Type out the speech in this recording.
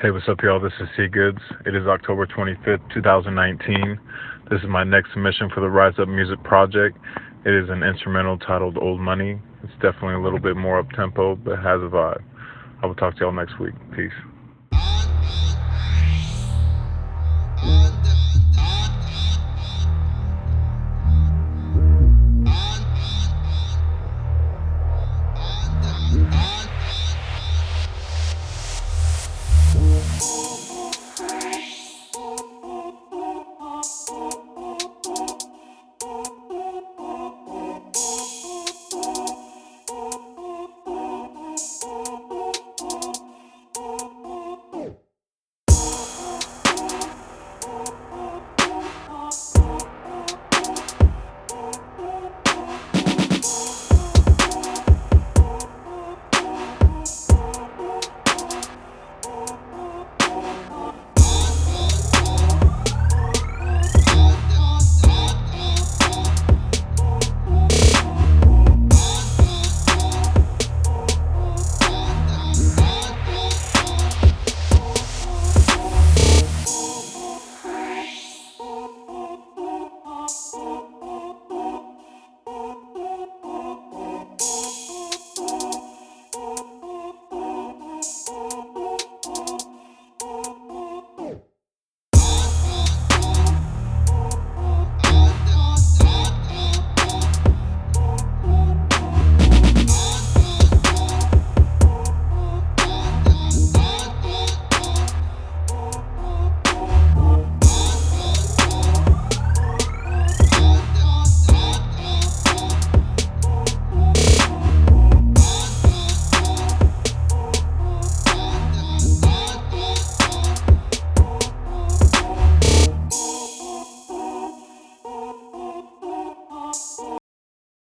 Hey, what's up, y'all? This is C Goods. It is October 25th, 2019. This is my next submission for the Rise Up Music Project. It is an instrumental titled Old Money. It's definitely a little bit more up tempo, but has a vibe. I will talk to y'all next week. Peace.